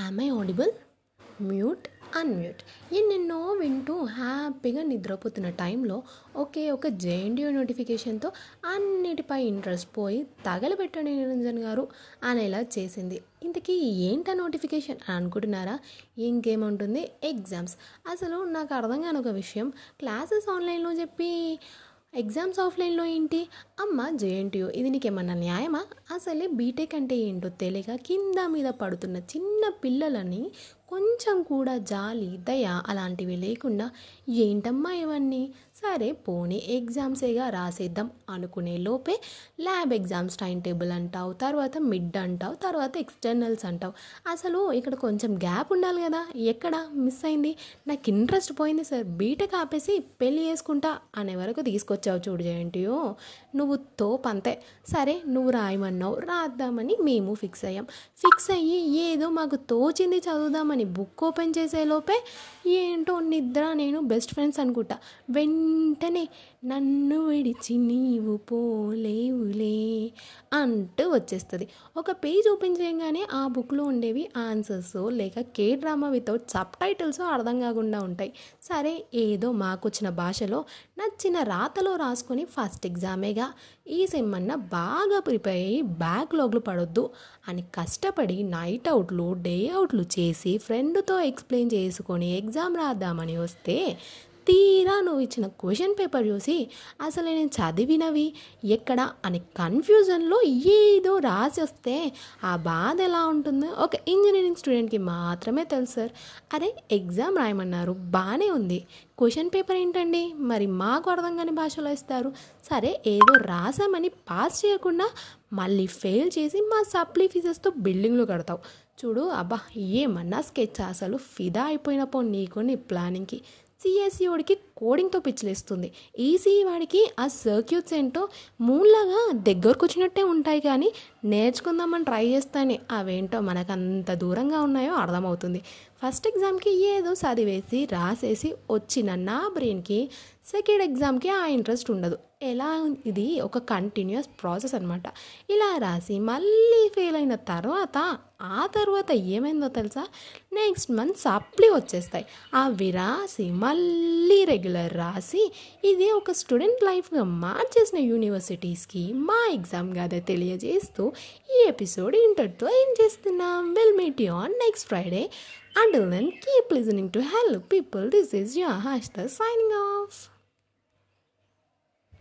Am I audible mute unmute ఎన్నెన్నో వింటూ హ్యాపీగా నిద్రపోతున్న టైంలో ఒకే ఒక జేఎన్టీయూ నోటిఫికేషన్తో అన్నిటిపై ఇంట్రెస్ట్ పోయి తగలబెట్టండి నిరంజన్ గారు అనేలా చేసింది. ఇంతకీ ఏంటా నోటిఫికేషన్ అని అనుకుంటున్నారా? ఇంకేముంటుంది? ఎగ్జామ్స్. అసలు నాకు అర్థం కాని ఒక విషయం. క్లాసెస్ ఆన్లైన్లో చెప్పి ఎగ్జామ్స్ ఆఫ్లైన్లో ఏంటి? అమ్మ జేఎన్టీయూ ఇది నీకేమన్నా న్యాయమా? అసలే బీటెక్ అంటే ఏంటో తెలియక కింద మీద పడుతున్న చిన్న పిల్లలని కొంచెం కూడా జాలి దయ అలాంటివి లేకుండా ఏంటమ్మా ఇవన్నీ? సరే పోనీ ఎగ్జామ్సేగా రాసేద్దాం అనుకునే లోపే ల్యాబ్ ఎగ్జామ్స్ టైం టేబుల్ అంటావు తర్వాత మిడ్ అంటావు తర్వాత ఎక్స్టర్నల్స్ అంటావు. అసలు ఇక్కడ కొంచెం గ్యాప్ ఉండాలి కదా. ఎక్కడ? మిస్ అయింది. నాకు ఇంట్రెస్ట్ పోయింది సార్. బీటెక్ ఆపేసి పెళ్ళి చేసుకుంటా అనే వరకు తీసుకొచ్చావు చూడు జయంటియో నువ్వు తోపు అంతే. సరే నువ్వు రాయమన్నావు. రాద్దామని మేము ఫిక్స్ అయ్యాం. ఫిక్స్ అయ్యి ఏదో మాకు తోచింది చదువుదామని బుక్ ఓపెన్ చేసే లోపే ఏంటో నిద్ర నేను బెస్ట్ ఫ్రెండ్స్ అనుకుంటా. వెంటనే నన్ను విడిచి నీవు పోలేవులే. అంటూ వచ్చేస్తుంది. ఒక పేజ్ ఓపెన్ చేయగానే ఆ బుక్లో ఉండేవి ఆన్సర్స్ లేక K drama without subtitles అర్థం కాకుండా ఉంటాయి. సరే ఏదో మాకు వచ్చిన భాషలో నచ్చిన రాతలో రాసుకొని ఫస్ట్ ఎగ్జామేగా ఈ సెమ్ అన్న బాగా ప్రిపేర్ అయ్యి బ్యాక్లాగ్లు పడొద్దు అని కష్టపడి నైట్ అవుట్లు డే అవుట్లు చేసి ఫ్రెండ్తో ఎక్స్ప్లెయిన్ చేసుకొని ఎగ్జామ్ రాద్దామని వస్తే తీరా నువ్వు ఇచ్చిన క్వశ్చన్ పేపర్ చూసి అసలు నేను చదివినవి ఎక్కడ? అని కన్ఫ్యూజన్లో ఏదో రాసి వస్తే ఆ బాధ ఎలా ఉంటుందో ఒక ఇంజనీరింగ్ స్టూడెంట్కి మాత్రమే తెలుసు సార్ అరే ఎగ్జామ్ రాయమన్నారు బాగానే ఉంది. క్వశ్చన్ పేపర్ ఏంటండి? మరి మాకు అర్థం కాని భాషలో ఇస్తారు. సరే ఏదో రాసామని పాస్ చేయకుండా మళ్ళీ ఫెయిల్ చేసి మా సప్లీ ఫీజెస్తో బిల్డింగ్లు కడతావు. చూడు అబ్బా ఏమన్నా స్కెచ్ అసలు ఫిదా అయిపోయిన పో నీకు నీ ప్లానింగ్కి సిఎస్సి వాడికి కోడింగ్తో పిచ్చిలేస్తుంది. ఈసీఈ వాడికి ఆ సర్క్యూట్స్ ఏంటో మూలాగా దగ్గరకు వచ్చినట్టే ఉంటాయి కానీ నేర్చుకుందామని ట్రై చేస్తానే అవేంటో మనకు అంత దూరంగా ఉన్నాయో అర్థమవుతుంది. ఫస్ట్ ఎగ్జామ్కి ఏదో చదివేసి రాసేసి వచ్చిన నా బ్రెయిన్కి సెకండ్ ఎగ్జామ్కి ఆ ఇంట్రెస్ట్ ఉండదు. ఎలా ఇది? ఒక కంటిన్యూస్ ప్రాసెస్ అనమాట ఇలా రాసి మళ్ళీ ఫెయిల్ అయిన తర్వాత ఆ తర్వాత ఏమైందో తెలుసా? నెక్స్ట్ మంత్ సప్లీ వచ్చేస్తాయి. అవి రాసి మళ్ళీ రెగ్యులర్ రాసి ఇది ఒక స్టూడెంట్ లైఫ్గా మార్చేసిన యూనివర్సిటీస్కి మా ఎగ్జామ్గా అదే తెలియజేస్తూ ఈ ఎపిసోడ్ ఇంటర్తో ఏం చేస్తున్నాం? Will meet you on next Friday Until then, keep listening to Hello People. This is your Hashta signing off.